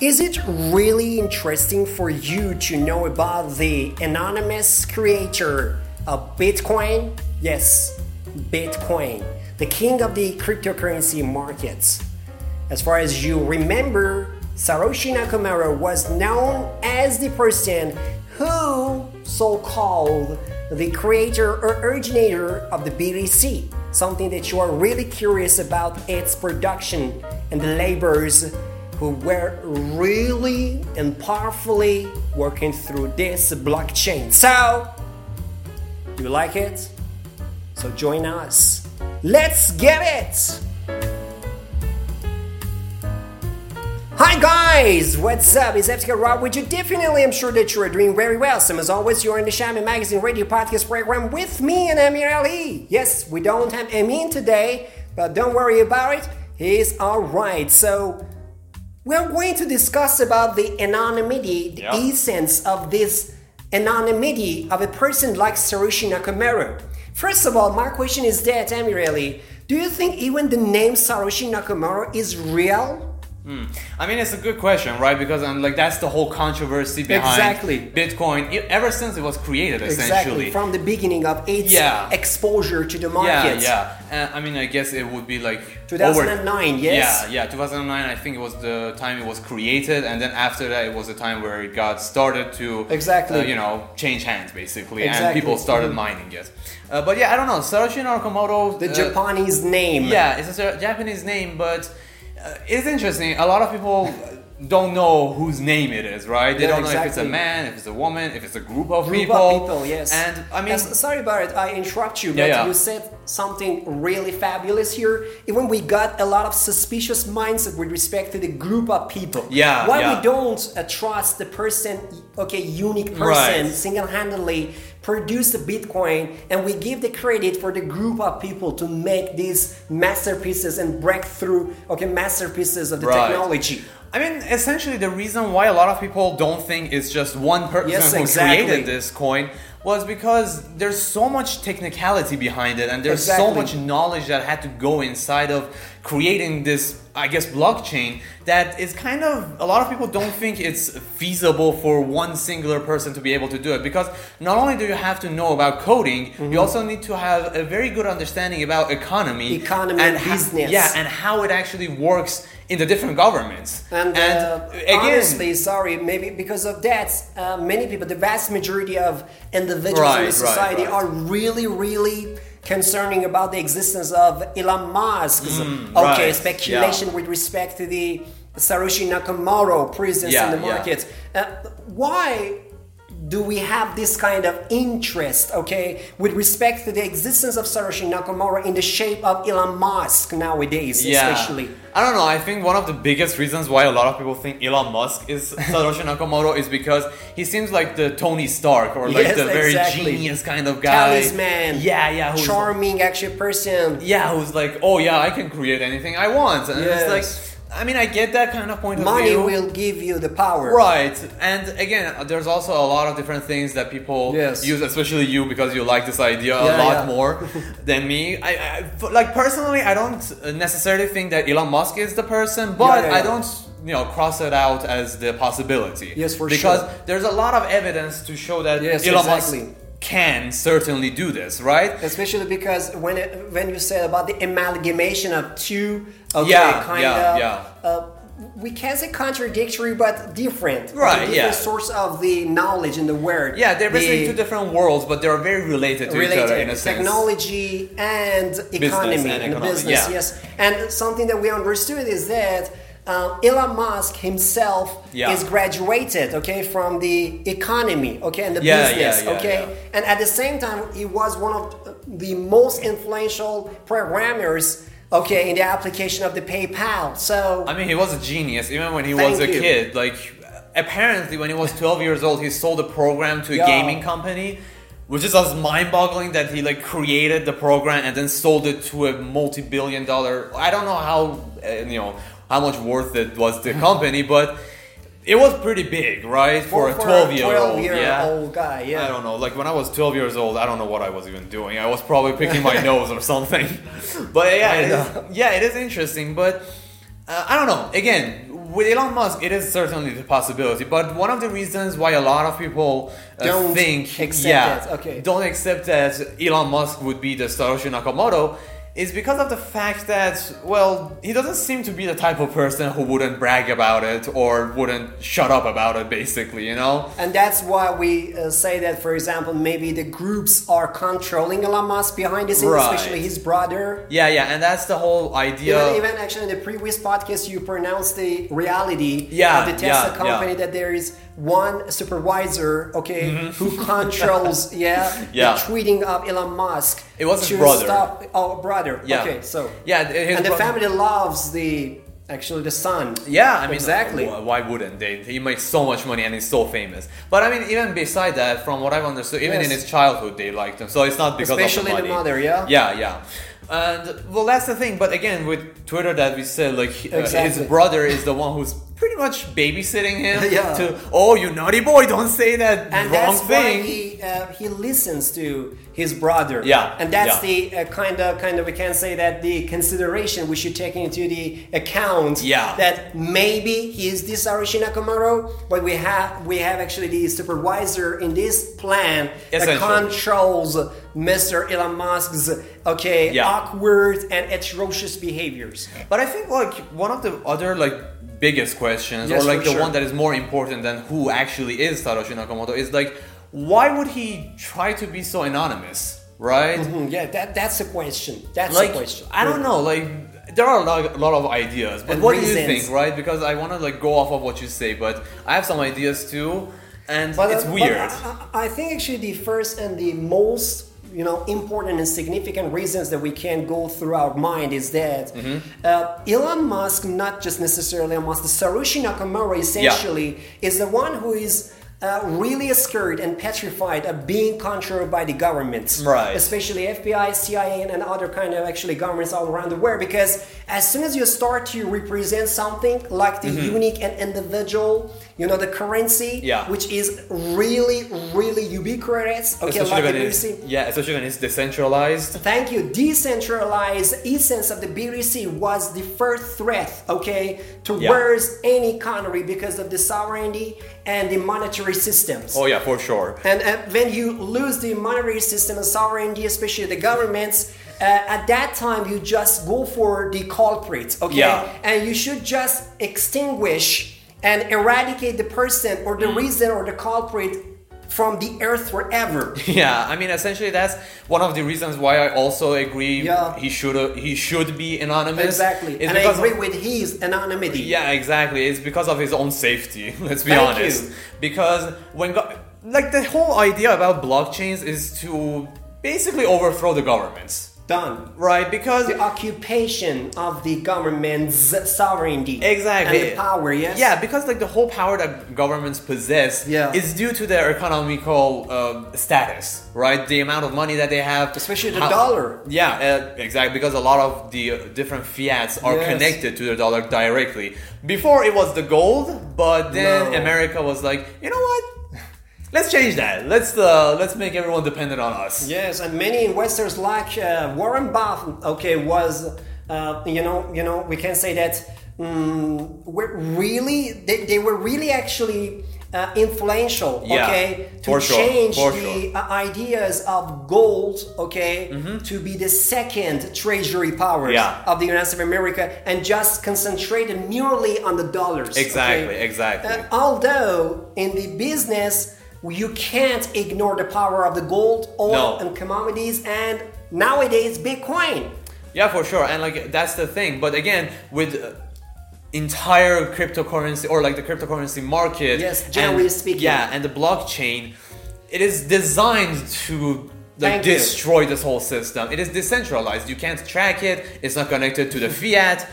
Is it really interesting for you to know about the anonymous creator of Bitcoin? Yes, Bitcoin, the king of the cryptocurrency markets. As far as you remember, Satoshi Nakamoto was known as the person who so called the creator or originator of the BTC, something that you are really curious about its production and the labors who were really and powerfully working through this blockchain. So, do you like it? So join us. Let's get it! Hi guys, what's up? It's Eptica Rob with you. Definitely, I'm sure that you are doing very well. So as always, you're in the Shaman Magazine radio podcast program with me and Amir Ali. Yes, we don't have Amin today, but don't worry about it. He's alright. So we're going to discuss about the anonymity, the Yep. essence of this anonymity of a person like Satoshi Nakamoto. First of all, my question is that, Ali, do you think even the name Satoshi Nakamoto is real? I mean, it's a good question, right? Because I'm like that's the whole controversy behind Exactly. Bitcoin e- ever since it was created, Exactly, essentially. from the beginning of its Yeah. exposure to the yeah, market. yeah. Uh, I mean, I guess it would be like 2009, over, yes? Yeah, yeah. 2009. I think it was the time it was created, and then after that, it was the time where it got started to Exactly. uh, you know, change hands basically, and people started Mhm. mining it. Uh, but yeah, I don't know. Satoshi Nakamoto. The uh, Japanese name. Yeah, it's a Japanese name, but it's interesting. A lot of people don't know whose name it is, right? They Yeah, don't know if it's a man, if it's a woman, if it's a group of Group people. of people, yes. And I mean, Yes, sorry about it. I interrupt you, but Yeah, yeah. you said something really fabulous here. Even we got a lot of suspicious mindset with respect to the group of people. Yeah, Why we don't uh, trust the person, okay, unique person, Right. single-handedly produce the Bitcoin, and we give the credit for the group of people to make these masterpieces and breakthrough, okay, masterpieces of the Right. technology. I mean, essentially, the reason why a lot of people don't think it's just one person Yes, who exactly. created this coin was because there's so much technicality behind it, and there's so much knowledge that had to go inside of creating this, I guess, blockchain that is kind of a lot of people don't think it's feasible for one singular person to be able to do it because not only do you have to know about coding, Mm-hmm. you also need to have a very good understanding about economy, Economy and business. yeah, and how it actually works in the different governments. And, uh, honestly, sorry, maybe because of that, uh, many people, the vast majority of individuals in the society right. are really, really concerning about the existence of Elon Musk's okay Mm, right, speculation with respect to the Satoshi Nakamoto presence Yeah, in the yeah. market. Uh, why? Do we have this kind of interest, okay, with respect to the existence of Satoshi Nakamoto in the shape of Elon Musk nowadays, yeah. especially? I don't know. I think one of the biggest reasons why a lot of people think Elon Musk is Satoshi Nakamoto is because he seems like the Tony Stark or like Yes, the very exactly. genius kind of guy. talisman. Yeah, yeah. Who's, charming actually person. Yeah, who's like, oh yeah, I can create anything I want. And Yes. it's like, I mean, I get that kind of point of Money view. will give you the power. Right, and again, there's also a lot of different things that people Yes. use, especially you because you like this idea a lot yeah. more than me. I, I, like personally, I don't necessarily think that Elon Musk is the person, but Yeah, yeah, I don't, you know, cross it out as the possibility. Yes, for because sure. there's a lot of evidence to show that Yes, Elon exactly. Musk can certainly do this, right? Especially because when it, when you say about the amalgamation of two, okay, Yeah, kind yeah, of, yeah. Uh, we can't say contradictory, but different. Right, Different yeah. source of the knowledge in the word. Yeah, they're basically The two different worlds, but they're very related to each other in a sense. technology and economy and and economy, business. yeah. Yes, and something that we understood is that. Uh, Elon Musk himself Yeah. is graduated, okay, from the economy, okay, and the Yeah, business, yeah, okay, and at the same time, he was one of the most influential programmers, okay, in the application of the PayPal. So I mean, he was a genius even when he was a you. kid. Like, apparently, when he was 12 years old, he sold a program to a gaming company, which is just mind-boggling that he like created the program and then sold it to a multi-billion-dollar. I don't know how uh, you know how much worth it was the company, but. It was pretty big, right, for, a 12 year old. year yeah. old guy, yeah. I don't know. Like when I was 12 years old, I don't know what I was even doing. I was probably picking my nose or something. But yeah, it is, yeah, it is interesting. But uh, I don't know. Again, with Elon Musk, it is certainly the possibility. But one of the reasons why a lot of people uh, Don't think, accept yeah, okay. don't accept that Elon Musk would be the Satoshi Nakamoto is because of the fact that, well, he doesn't seem to be the type of person who wouldn't brag about it or wouldn't shut up about it, basically, you know? And that's why we uh, say that, for example, maybe the groups are controlling Elon Musk behind the scenes, Right. especially his brother. Yeah, yeah, and that's the whole idea. Even, even actually in the previous podcast, you pronounced the reality Yeah, of the Tesla yeah, company yeah. that there is one supervisor, okay, who controls, yeah, Mm-hmm. Yeah. the tweeting of Elon Musk. It was his brother. Stop, oh, brother. Yeah. Okay, so Yeah, and the brother- family loves the actually the son. Yeah, I mean, Exactly. Why wouldn't they? He makes so much money and he's so famous. But I mean, even beside that, from what I've understood, even Yes. in his childhood, they liked him. So it's not because Especially of the the mother, yeah? Yeah, yeah. And well, that's the thing. But again, with Twitter, that we said, like uh, his brother is the one who's pretty much babysitting him. Yeah. To oh, you naughty boy, don't say that and wrong that's why he uh, he listens to his brother. Yeah, and that's yeah. the kind of kind of we can say that the consideration we should take into the account. Yeah. that maybe he is this Satoshi Nakamoto, but we have we have actually the supervisor in this plan that controls Mr. Elon Musk's okay Yeah. awkward and atrocious behaviors. But I think like one of the other like biggest questions, Yes, or like the sure. one that is more important than who actually is Satoshi Nakamoto, is like why would he try to be so anonymous, right? Hmm, yeah, that that's the question. That's Like the question. I don't know, like there are a lot, a lot of ideas, but And what do you think, right? Because I want to like go off of what you say, but I have some ideas too, and But, it's uh, weird. I, I think actually the first and the most you know important and significant reasons that we can go through our mind is that Mm-hmm. uh, Elon Musk, not just necessarily Elon Musk, the Satoshi Nakamoto essentially is the one who is. Uh, really scared and petrified of being controlled by the governments, Right. Especially FBI, CIA, and, other kind of actually governments all around the world. Because as soon as you start to represent something like the Mm-hmm. unique and individual, you know, the currency, Yeah. which is really, really ubiquitous. Okay, especially like when BTC. yeah, especially when it's decentralized. Thank you. Decentralized essence of the BTC was the first threat, okay, towards any country because of the sovereignty and the monetary systems. Oh yeah, for sure. And uh, when you lose the monetary system and sovereignty, especially the governments, uh, at that time you just go for the culprits, okay? Yeah. And you should just extinguish and eradicate the person or Mm. the reason or the culprit from the earth forever. Yeah, I mean, essentially, that's one of the reasons why I also agree Yeah. he should he should be anonymous. exactly. It's and I agree of- with his anonymity. Yeah, exactly. It's because of his own safety. Let's be Thank honest. you. Because when go- like the whole idea about blockchains is to basically overthrow the governments, Done. right? Because The occupation of the government's sovereignty. Exactly. And the power, yes? Yeah, because like the whole power that governments possess Yeah. is due to their economical um, status, right? The amount of money that they have, Especially the dollar. Yeah, uh, exactly. Because a lot of the uh, different fiats are Yes. connected to the dollar directly. Before it was the gold, but then No. America was like, you know what? Let's change that. Let's uh, let's make everyone dependent on us. Yes, and many investors like uh, Warren Buffett, okay, was uh, you know you know we can say that um, were really they, they were really actually uh, influential, Yeah, okay, to sure, change for the sure. Mm-hmm. uh, ideas of gold, okay, to be the second treasury power Yeah. of the United States of America, and just concentrated merely on the dollars. okay? Exactly, exactly. Uh, although in the business you can't ignore the power of the gold, oil, No. and commodities, and nowadays Bitcoin. Yeah, for sure. And like that's the thing. But again, with uh, entire cryptocurrency or like the cryptocurrency market, Yes, generally and- speaking. yeah, and the blockchain, it is designed to like Thank you. destroy this whole system. It is decentralized. You can't track it. It's not connected to the fiat.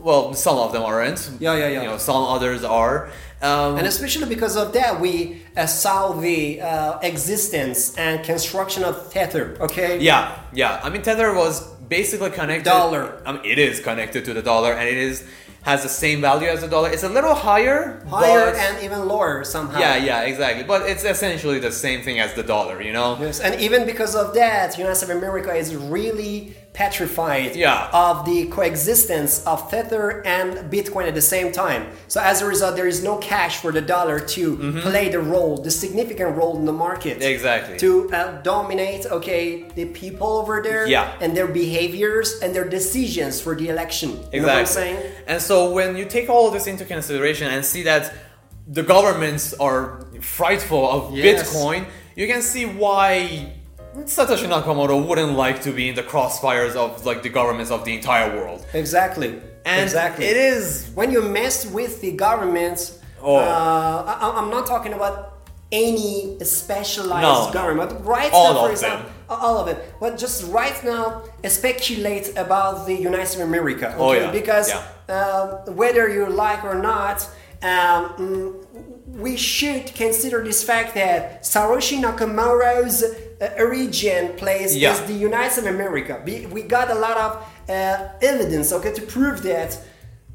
Well, some of them aren't. Yeah, yeah, yeah. You know, some others are. Um, And especially because of that, we uh, saw the uh, existence and construction of Tether. Okay. Yeah, yeah. I mean, Tether was basically connected. Dollar. I mean, it is connected to the dollar, and it is has the same value as the dollar. It's a little higher. Higher and even lower somehow. yeah, yeah, exactly. But it's essentially the same thing as the dollar, you know. Yes, and even because of that, United States of America is really petrified Yeah. of the coexistence of Tether and Bitcoin at the same time. So as a result, there is no cash for the dollar to play the role, the significant role in the market. Mm-hmm. Exactly. To uh, dominate, okay, the people over there Yeah. and their behaviors and their decisions for the election. You know what I'm Exactly. saying? And so when you take all of this into consideration and see that the governments are frightful of Yes. Bitcoin, you can see why Satoshi Nakamoto wouldn't like to be in the crossfires of like the governments of the entire world. Exactly. And exactly. it is when you mess with the governments. Oh. uh, I, I'm not talking about any specialized No, no. government. Right All now, for example, them. all of it. But just right now, speculate about the United States of America. Okay? Oh, yeah. Because Yeah. um, whether you like or not, um, we should consider this fact that Satoshi Nakamoto's uh, origin place Yeah. is the United States of America. We, we got a lot of uh, evidence, okay, to prove that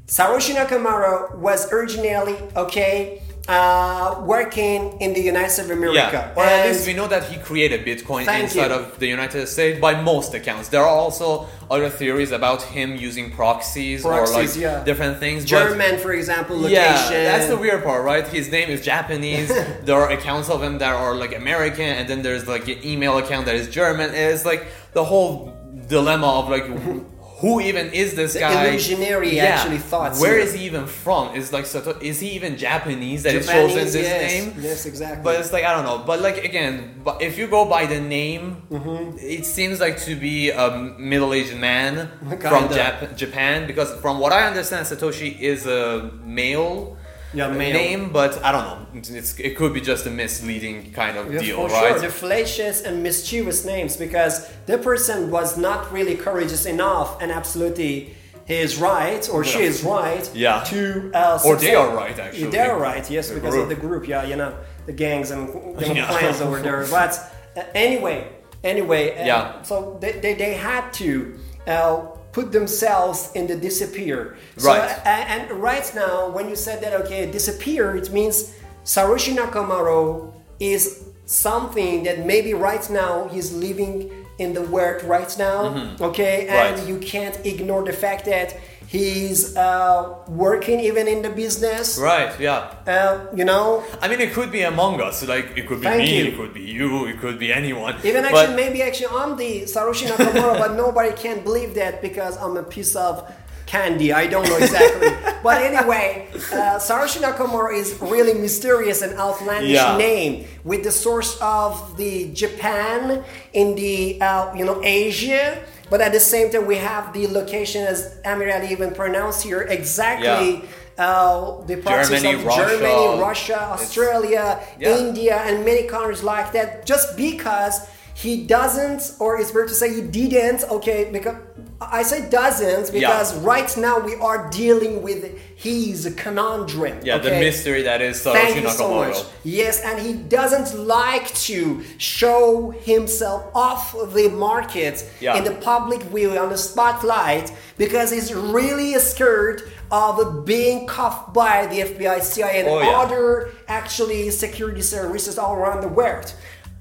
Satoshi Nakamoto was originally, okay, uh, working in the United States of America. Yeah, or at least we know that he created Bitcoin inside you. of the United States by most accounts. There are also other theories about him using proxies, or like yeah. different things. but- German, for example, location. Yeah, that's the weird part, right? His name is Japanese. there are accounts of him that are like American, and then there's like an email account that is German. It's like the whole dilemma of like who even is this The guy? illusionary actually thoughts Where here. is he even from? Is like Sato- is he even Japanese that it shows in Japanese, this yes. name? Yes, exactly. But it's like I don't know. But like again, but if you go by the name, Mm-hmm. it seems like to be a middle-aged man Kinda. from Jap- Japan. Because from what I understand, Satoshi is a male. Yeah, name, but I don't know. It's, it could be just a misleading kind of Yeah, deal, for right? sure, the fallacious and mischievous names because the person was not really courageous enough and absolutely he is right or she is right Yeah. to uh, Or they are right, actually. they're right yes The because of the group yeah you know the gangs and know, Yeah. clans over there but uh, anyway anyway uh, Yeah. so they, they, they had to uh, put themselves in the disappear Right. uh, and right now when you said that okay disappear it means Satoshi Nakamoto is something that maybe right now he's living in the world right now okay and Mm-hmm. Right. you can't ignore the fact that he's uh, working even in the business right, yeah. uh, you know I mean, it could be among us. Like, it could be Thank me, you. it could be you, it could be anyone. even But- actually maybe actually I'm the Satoshi Nakamoto but nobody can believe that because I'm a piece of candy I don't know exactly but anyway uh, Nakamoto is really mysterious and outlandish Yeah. name with the source of the Japan in the uh, you know Asia but at the same time we have the location as Amir Ali even pronounced here exactly uh, the parts Germany, of Russia. Germany, Russia, Australia, Yeah. India, and many countries like that. Just because he doesn't, or it's better to say he didn't. Okay, because I say doesn't because right now we are dealing with his conundrum. yeah, the mystery that is Satoshi Thank you so much. Yes, and he doesn't like to show himself off the market Yeah. in the public view on the spotlight because he's really scared of being cuffed by the FBI, CIA, and Oh, yeah. other actually security services all around the world.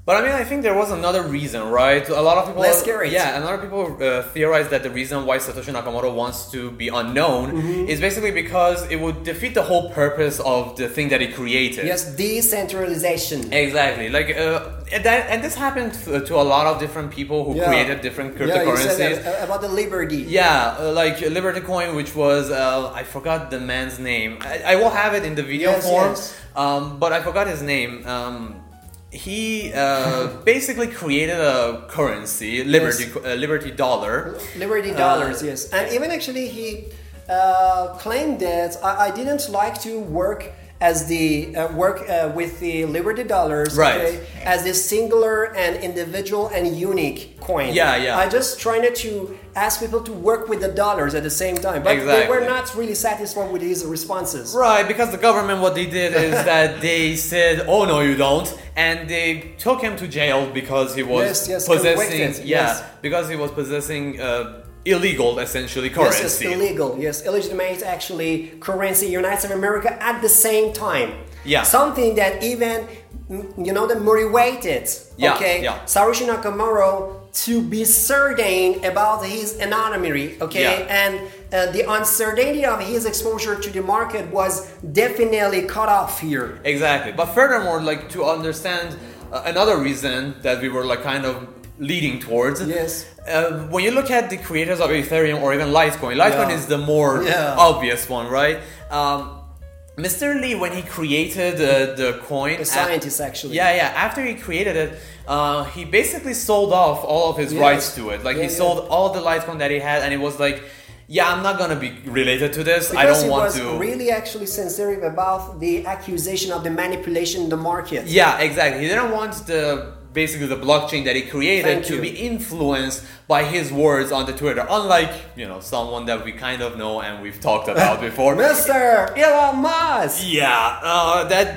But I mean, I think there was another reason, right? A lot of people. Let's hear it. Yeah, a lot of people uh, theorize that the reason why Satoshi Nakamoto wants to be unknown Mm-hmm. is basically because it would defeat the whole purpose of the thing that he created. Yes, decentralization. Exactly. Like uh, and that, and this happened to, to a lot of different people who Yeah. created different cryptocurrencies. Yeah, you said uh, about the liberty. Yeah, uh, like Liberty Coin, which was uh, I forgot the man's name. I, I will have it in the video Yes, form, yes. Um, but I forgot his name. Um, he uh, basically created a currency, Liberty uh, Liberty Dollar. Liberty Uh, dollars, yes. And even actually, he uh, claimed that I, I didn't like to work as the uh, work uh, with the Liberty dollars, Right. as a singular and individual and unique coin. Yeah, yeah. I just tried to ask people to work with the dollars at the same time, but they were not really satisfied with his responses. Right, because the government, what they did is that they said, "Oh no, you don't," and they took him to jail because he was Yes, yes, possessing, yeah, yes. because he was possessing uh, illegal, essentially Yes, it's currency. illegal. Yes, illegitimate actually currency United States of America at the same time. Yeah. Something that even you know, the motivated, Yeah, okay, yeah. Satoshi Nakamoto to be certain about his anonymity, okay, Yeah. and uh, the uncertainty of his exposure to the market was definitely cut off here. Exactly. But furthermore, like to understand uh, another reason that we were like kind of leading towards. Yes. Uh, when you look at the creators of Ethereum or even Litecoin, Litecoin Yeah. is the more Yeah. obvious one, right? Um, Mr. Lee, when he created uh, the coin, The scientist, actually. yeah, yeah. After he created it, uh, he basically sold off all of his Yes. rights to it. Like Yeah, he sold all the Litecoin that he had, and it was like, yeah, I'm not gonna be related to this. I don't he want was to. really actually sensitive about the accusation of the manipulation in the market. Yeah, exactly. He didn't want the basically the blockchain that he created to be influenced by his words on the Twitter. Unlike, you know, someone that we kind of know and we've talked about before. Mr. Elon Musk. yeah, uh, that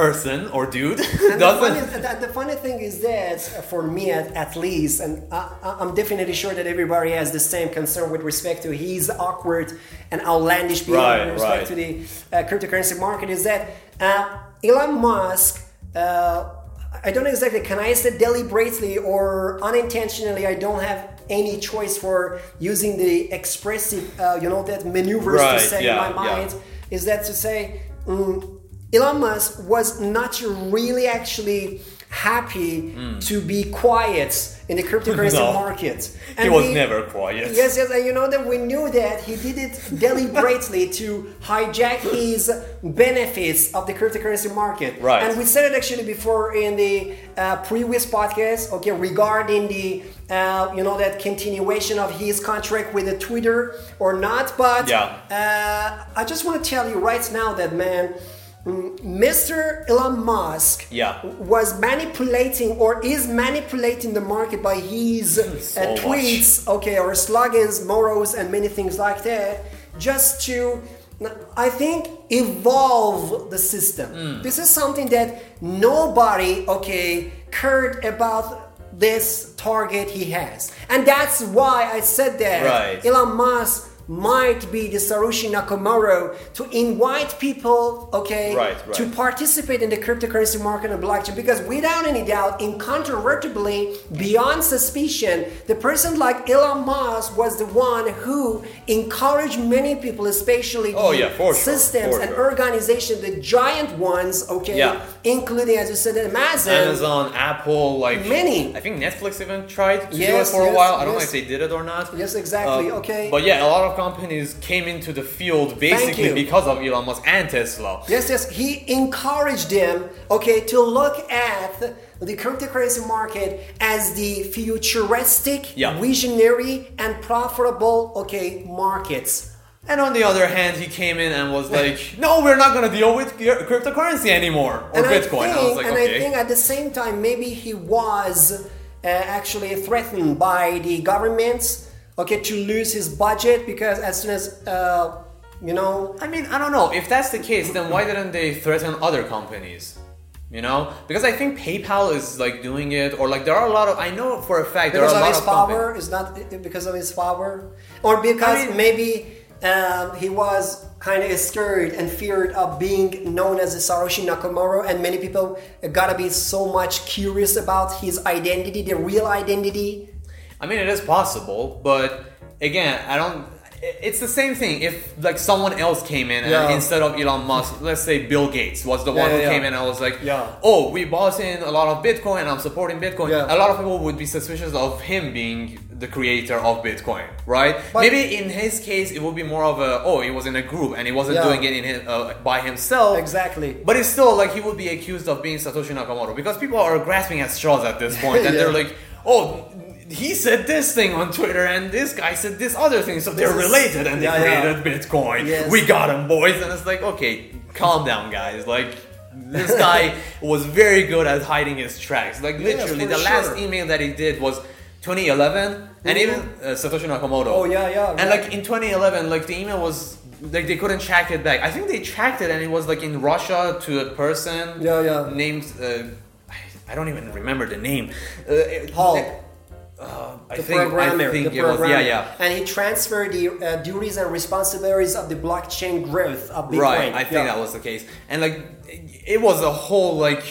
person or dude And the funny, doesn't. the, funny thing is that, uh, for me at, at least, and I, I'm definitely sure that everybody has the same concern with respect to his awkward and outlandish behavior Right, with respect right. to the uh, cryptocurrency market, is that uh, Elon Musk. I don't exactly. Can I say deliberately or unintentionally? I don't have any choice for using the expressive, uh, you know, that maneuvers Right, to say yeah, in my yeah. mind is that to say mm, Elon Musk was not really actually happy to be quiet in the cryptocurrency. No. market. He was never quiet. Yes, yes, and you know that we knew that he did it deliberately to hijack his benefits of the cryptocurrency market. Right. And we said it actually before in the uh, previous podcast, okay, regarding the uh, you know that continuation of his contract with the Twitter or not. But Yeah. uh, I just want to tell you right now that man. Mm, Mr. Elon Musk Yeah. was manipulating or is manipulating the market by his So uh, much. tweets, okay, or slogans, morals, and many things like that, just to, I think, evolve the system. Hmm. This is something that nobody, okay, cared about this target he has. And that's why I said that Right. Elon Musk might be the Satoshi Nakamoto to invite people, okay, Right, right. to participate in the cryptocurrency market and blockchain because without any doubt incontrovertibly beyond suspicion the person like elon musk was the one who encouraged many people especially Oh, yeah, for sure, systems for and sure. organizations the giant ones okay Yeah. including as you said amazon, Amazon, Apple, like Many. I think Netflix even tried to do it Yes, for a while. I don't know yes. if they did it or not. Yes, exactly, uh, okay. But yeah, a lot of companies came into the field basically because of Elon Musk and Tesla. Yes, yes. He encouraged them, okay, to look at the cryptocurrency market as the futuristic, Yeah. visionary, and profitable, okay, markets. And on the other hand, he came in and was like, "No, we're not gonna deal with cryptocurrency anymore or and Bitcoin." I I, think, was like, and "Okay." I think at the same time, maybe he was uh, actually threatened by the governments, okay, to lose his budget because as soon as, uh, you know, I mean, I don't know. If that's the case, then why didn't they threaten other companies? You know, because I think PayPal is like doing it, or like there are a lot of. I know for a fact there because are a of lot his of power is not because of his power or because I mean- maybe um, he was kind of scared and feared of being known as a Satoshi Nakamoto and many people gotta be so much curious about his identity the real identity I mean, it is possible, but again, I don't. It's the same thing. If like someone else came in and instead of Elon Musk, let's say Bill Gates was the Yeah, one who yeah, came yeah. in and was like, Yeah. "Oh, we bought in a lot of Bitcoin. And I'm supporting Bitcoin." Yeah. A lot of people would be suspicious of him being the creator of Bitcoin, right? But- Maybe in his case, it would be more of a, "Oh, he was in a group and he wasn't Yeah. doing it in his, uh, by himself." Exactly. But it's still like he would be accused of being Satoshi Nakamoto because people are grasping at straws at this point, and Yeah. they're like, "Oh, he said this thing on Twitter, and this guy said this other thing, so they're related, and they Yeah, yeah. created Bitcoin. Yes. We got him, boys." And it's like, okay, calm down, guys. Like. This guy was very good at hiding his tracks. Like literally, the last email that he did was 2011, and even uh, Satoshi Nakamoto. Oh, yeah, yeah, And right. like in 2011, like the email was like they couldn't track it back. I think they tracked it, and it was like in Russia to a person. Yeah, yeah. Named uh, I, don't even remember the name. Uh, Hal. Uh, I the think programmer, I think the it was programmer. yeah yeah. and he transferred the uh, duties and responsibilities of the blockchain growth of Bitcoin. Right, I think Yeah. that was the case, and like it was a whole like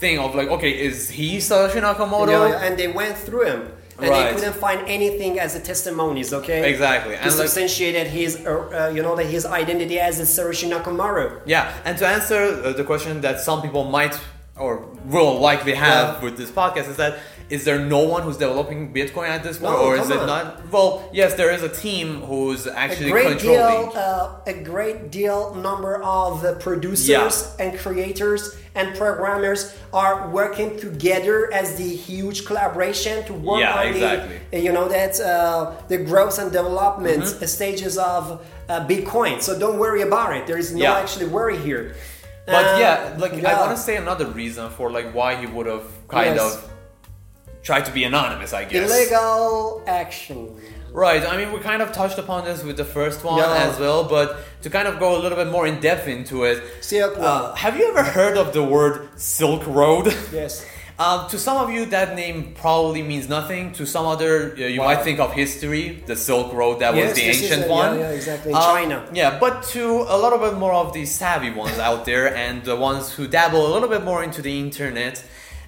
thing of like, okay, is he Satoshi Nakamoto? Yeah, and they went through him. And Right. they couldn't find anything as a testimonies, okay? Exactly, To like- his, uh, uh, you know, that his identity as a Satoshi Nakamoto. Yeah, and to answer uh, the question that some people might or will likely have Yeah. with this podcast is that is there no one who's developing Bitcoin at this point, No, or is it on. not? Well, yes, there is a team who's actually A great controlling. deal, uh, a great deal number of uh, producers Yeah. and creators and programmers are working together as the huge collaboration to work Yeah, on exactly. Mm-hmm. the, uh, you know, that uh, the growth and development stages of uh, Bitcoin. So don't worry about it. There is no Yeah. actually worry here. But Uh, yeah, like I want to say another reason for like why he would have kind Yes. of tried to be anonymous, I guess. illegal action. Right. I mean, we kind of touched upon this with the first one Yeah. as well, but to kind of go a little bit more in depth into it. Silk uh, have you ever heard of the word Silk Road? Yes. Um, to some of you, that name probably means nothing. To some other, uh, you Wow. might think of history, the Silk Road, that was the ancient a- yeah, one. yeah, exactly, in Um, China. Yeah, but to a little bit more of the savvy ones out there and the ones who dabble a little bit more into the internet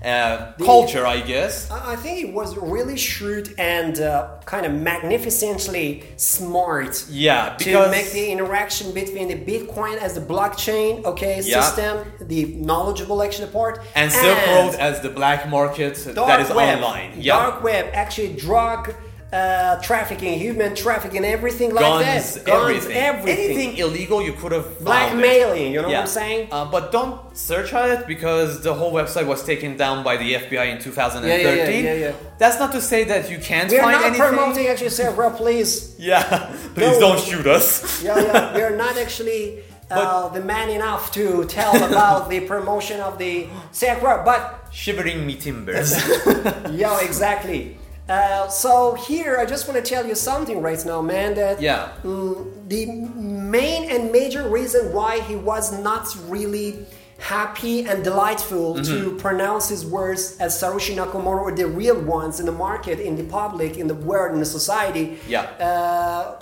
uh, culture, I guess. I think it was really shrewd and uh, kind of magnificently smart Yeah, to make the interaction between the Bitcoin as the blockchain, okay, Yeah. system, the knowledgeable actually part, and Silk Road as the black market dark that is web, online. Yeah. dark web, actually drug uh, trafficking, human trafficking, everything like Guns, that, guns, everything. everything, anything illegal you could have blackmailing. You know what I'm saying? Uh, but don't search on it because the whole website was taken down by the FBI in 2013. Yeah, yeah, yeah, yeah, yeah. That's not to say that you can't find anything. We are find not promoting actually, Sarah, please. Yeah, please No. don't shoot us. yeah, yeah. We are not actually uh, the man enough to tell about the promotion of the Sacra, but Shivering me timbers. yeah, exactly. Uh, so here, I just want to tell you something right now, man. That yeah. mm, the main and major reason why he was not really happy and delightful Mm-hmm. to pronounce his words as Satoshi Nakamoto or the real ones in the market, in the public, in the world, in the society. Yeah. Uh,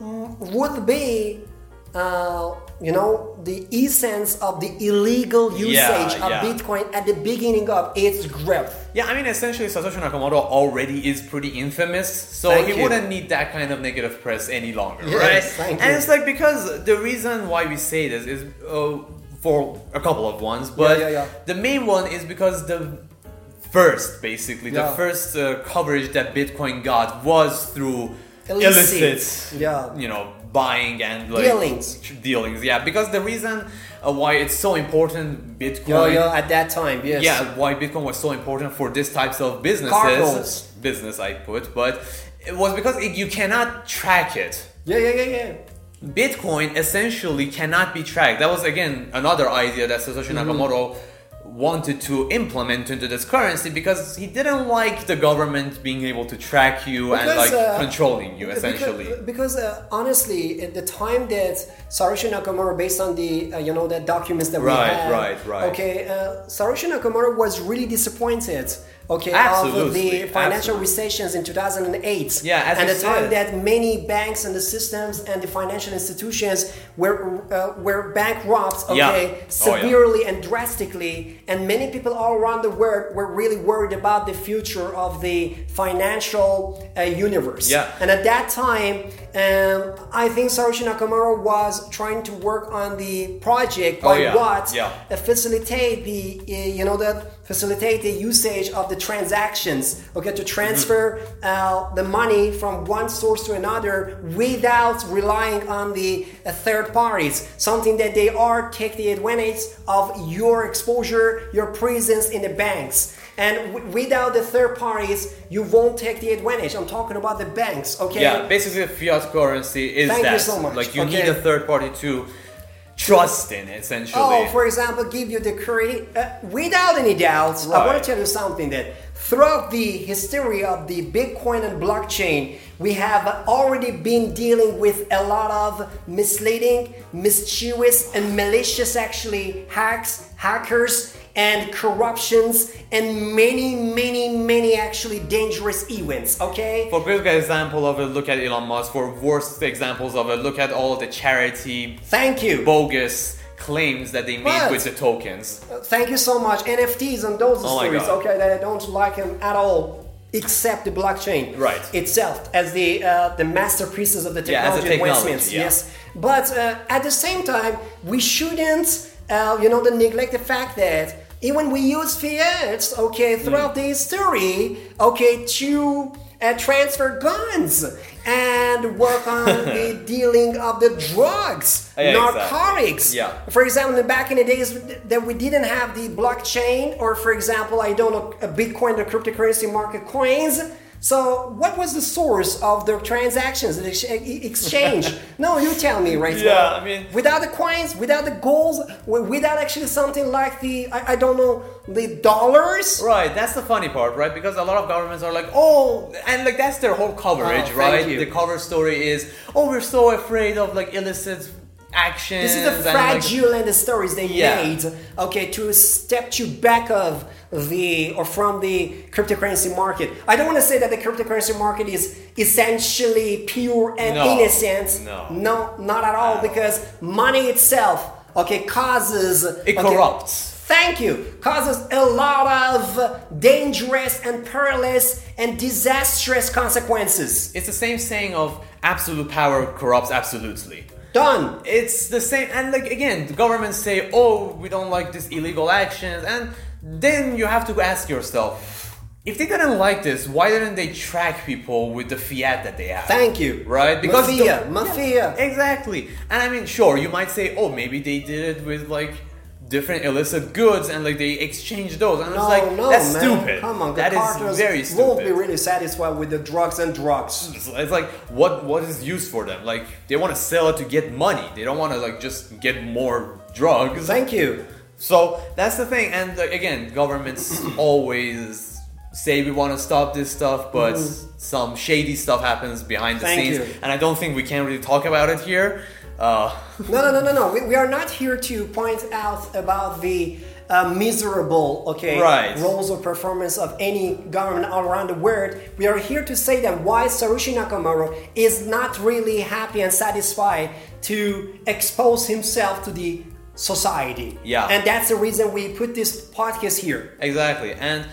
would be, uh, you know, the essence of the illegal usage Yeah, of yeah. Bitcoin at the beginning of its growth. Yeah, I mean, essentially, Satoshi Nakamoto already is pretty infamous, so Thank he you. wouldn't need that kind of negative press any longer, Yes, right? and you. it's like because the reason why we say this is uh, for a couple of ones, but yeah, yeah. the main one is because the first, basically, Yeah. the first uh, coverage that Bitcoin got was through Illicit, illicit, yeah. you know, buying and like Dealings. dealings. Yeah, because the reason uh, why it's so important, Bitcoin. Yeah, yeah, at that time, yes. Yeah, why Bitcoin was so important for this types of businesses. Cargoes. Business, I put, but it was because it, you cannot track it. Yeah, yeah, yeah, yeah. Bitcoin essentially cannot be tracked. That was again another idea that Satoshi Mm-hmm. Wanted to implement into this currency because he didn't like the government being able to track you and like uh, controlling you essentially. Because, because uh, honestly, at the time that Satoshi Nakamoto, based on the uh, you know the documents that Right, we have, right, right. right Okay, uh, Satoshi Nakamoto was really disappointed. Okay, of the financial absolutely. recessions in 2008. Yeah, and the time said. that many banks and the systems and the financial institutions were uh, were bankrupt. Okay, Yeah. Oh, yeah. severely and drastically, and many people all around the world were really worried about the future of the financial uh, universe. Yeah. And at that time, um, I think Satoshi Nakamoto was trying to work on the project by Oh, yeah. what Yeah. facilitate the uh, you know that facilitate the usage of the transactions. Okay, to transfer uh, the money from one source to another without relying on the uh, third parties. Something that they are take the advantage of your exposure, your presence in the banks. And w- without the third parties, you won't take the advantage. I'm talking about the banks, okay? Yeah, basically, fiat currency is Thank you so much. Like you Okay. need a third party to trust in, essentially. Oh, for example, give you the credit uh, without any doubts. I want to tell you something that throughout the history of the Bitcoin and blockchain, we have already been dealing with a lot of misleading, mischievous, and malicious actually hacks, hackers, and corruptions, and many, many, many actually dangerous events. Okay. For good example of it, look at Elon Musk. For worst examples of it, look at all the charity Thank you. bogus claims that they made But- with the tokens. Thank you so much. NFTs and those Oh stories, okay, that I don't like them at all, except the blockchain Right. itself as the uh, the masterpieces of the Yeah, technology, technology, advancements. yeah. Yes, but uh, at the same time, we shouldn't, uh, you know, the neglect the fact that even we use fiat, okay, throughout Mm. the history, okay, to uh, transfer guns and work on the dealing of the drugs, Yeah, exactly. narcotics. Yeah. For example, back in the days that we didn't have the blockchain, or for example, I don't know, a Bitcoin, the cryptocurrency market coins. So, what was the source of the transactions, the exchange? no, you tell me right Yeah, now. I mean- without the coins, without the wi- without actually something like the, I, I don't know, the dollars. Right, that's the funny part, right? Because a lot of governments are like, oh, and like that's their whole coverage, Oh, right? you. The cover story is, oh, we're so afraid of like illicit actions. This is the and, like- fragile and the stories they Yeah. made, okay, to step you back of the or from the cryptocurrency market. I don't want to say that the cryptocurrency market is essentially pure and No. innocent. No. no, not at all, because money itself, okay, causes It okay, corrupts. Thank you. Causes a lot of dangerous and perilous and disastrous consequences. It's the same saying of absolute power corrupts absolutely. Done. It's the same, and like again, the governments say, "Oh, we don't like this illegal actions," and then you have to ask yourself, if they didn't like this, why didn't they track people with the fiat that they have? Thank you. Right? Because mafia, the- mafia. Yeah, exactly. And I mean, sure, you might say, "Oh, maybe they did it with like." Different illicit goods and like they exchange those, and No, it's like no, that's man. stupid. Come on, that is very won't be really satisfied with the drugs and drugs. It's, it's like what what is used for them? Like they want to sell it to get money. They don't want to like just get more drugs. Thank you. So that's the thing. And again, governments always say we want to stop this stuff, but some shady stuff happens behind the. Thank scenes, you. and I don't think we can really talk about it here. Uh, No, no, no, no, no. We, we are not here to point out about the uh, miserable, okay, Right. roles or performance of any government all around the world. We are here to say that why Satoshi Nakamoto is not really happy and satisfied to expose himself to the society. Yeah. And that's the reason we put this podcast here. Exactly, and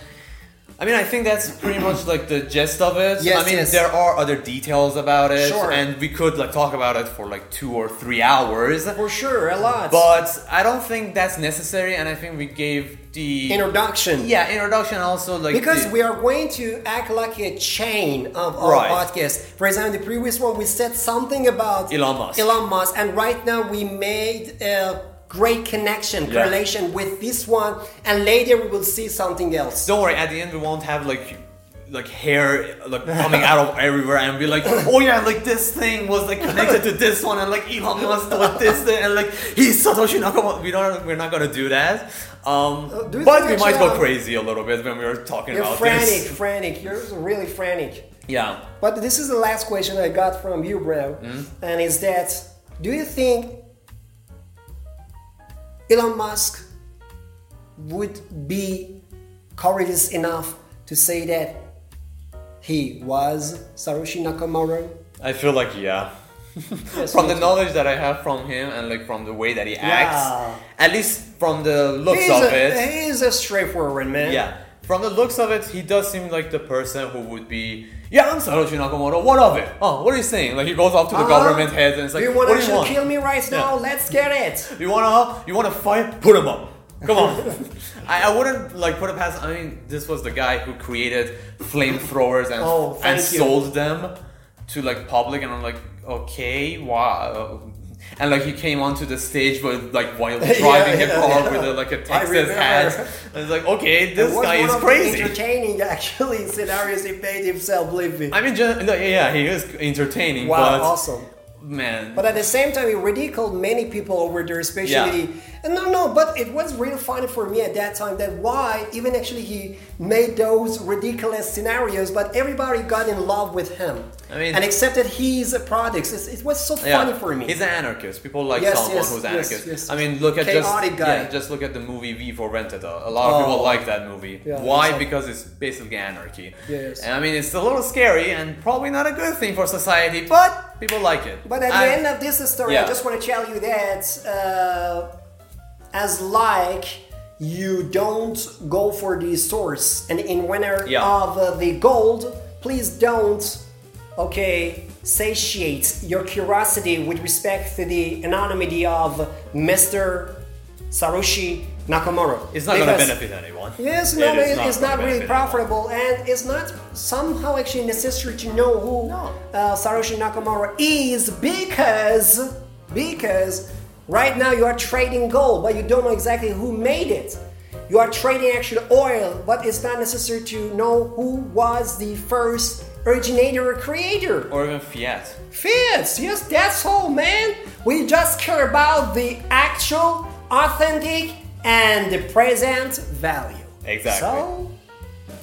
I mean, I think that's pretty much like the gist of it. Yes, I mean, yes. there are other details about it, Sure. and we could like talk about it for like two or three hours. For sure, a lot. But I don't think that's necessary, and I think we gave the Introduction. yeah introduction also like Because the- we are going to act like a chain of our Right. podcast. For example, the previous one we said something about Elon Musk. Elon Musk, and right now we made a great connection, Yeah. correlation with this one, and later we will see something else. don't worry. At the end, we won't have like like hair like coming out of everywhere and be like, oh yeah, like this thing was like connected to this one, and like Elon Musk with this thing, and like he's Satoshi Nakamoto. We don't. We're not gonna do that. Um, do but we might go um, crazy a little bit when we were talking You're about frantic, this. frantic. You're really frantic. Yeah. But this is the last question I got from you, bro, Hmm? and is that do you think Elon Musk would be courageous enough to say that he was Satoshi Nakamoto? I feel like yeah. Yes, from the too. knowledge that I have from him and like from the way that he acts, Yeah. at least from the looks He's of a, it, he's a straightforward man. yeah. From the looks of it, he does seem like the person who would be, yeah, I'm Satoshi Nakamoto. What of it? Oh, what are you saying? Like he goes up to the Uh-huh. government heads and it's like, you what do you want? kill me right now? Yeah. Let's get it. You wanna, you wanna fight? Put him up. Come on. I, I wouldn't like put it past. I mean, this was the guy who created flamethrowers and Oh, and you. sold them to like public, and I'm like, okay, wow. And like he came onto the stage, but like while driving Yeah, a car yeah. with a, like a Texas hat. And it's like, okay, this guy one is of the crazy. entertaining actually scenarios he made himself, believe me. I mean, just, no, yeah, he is entertaining, wow, but awesome. man, But at the same time, he ridiculed many people over there, especially. No, no, but it was real funny for me at that time that why even actually he made those ridiculous scenarios, but everybody got in love with him. I mean- and accepted his products. It's, it was so Yeah. funny for me. He's an anarchist. People like Yes, someone yes, who's yes, anarchist. yes. I mean, look at Chaotic just guy. yeah, just look at the movie V for Vendetta. A lot of Oh. people like that movie. Yeah, Why? exactly. Because it's basically anarchy. Yes. And I mean, it's a little scary and probably not a good thing for society, but people like it. But at And- the end of this story, I just want to tell you that uh, as like you don't go for the source and in winner Yeah. of uh, the gold, please don't, okay, satiate your curiosity with respect to the anonymity of Mr. Sarushi nakamura It's not gonna benefit anyone. Yes, no, is it's gonna not really profitable, and it's not somehow actually necessary to know who No. uh, Satoshi Nakamoto is because because right now you are trading gold, but you don't know exactly who made it. You are trading actually oil, but it's not necessary to know who was the first originator or creator. Or even fiat. Fiat, yes, that's all, man. We just care about the actual, authentic, and the present value. Exactly. So,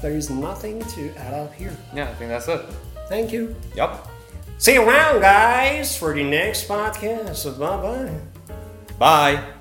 there is nothing to add up here. Yeah, I think that's it. Thank you. Yup. See you around, guys, for the next podcast. Bye bye. Bye.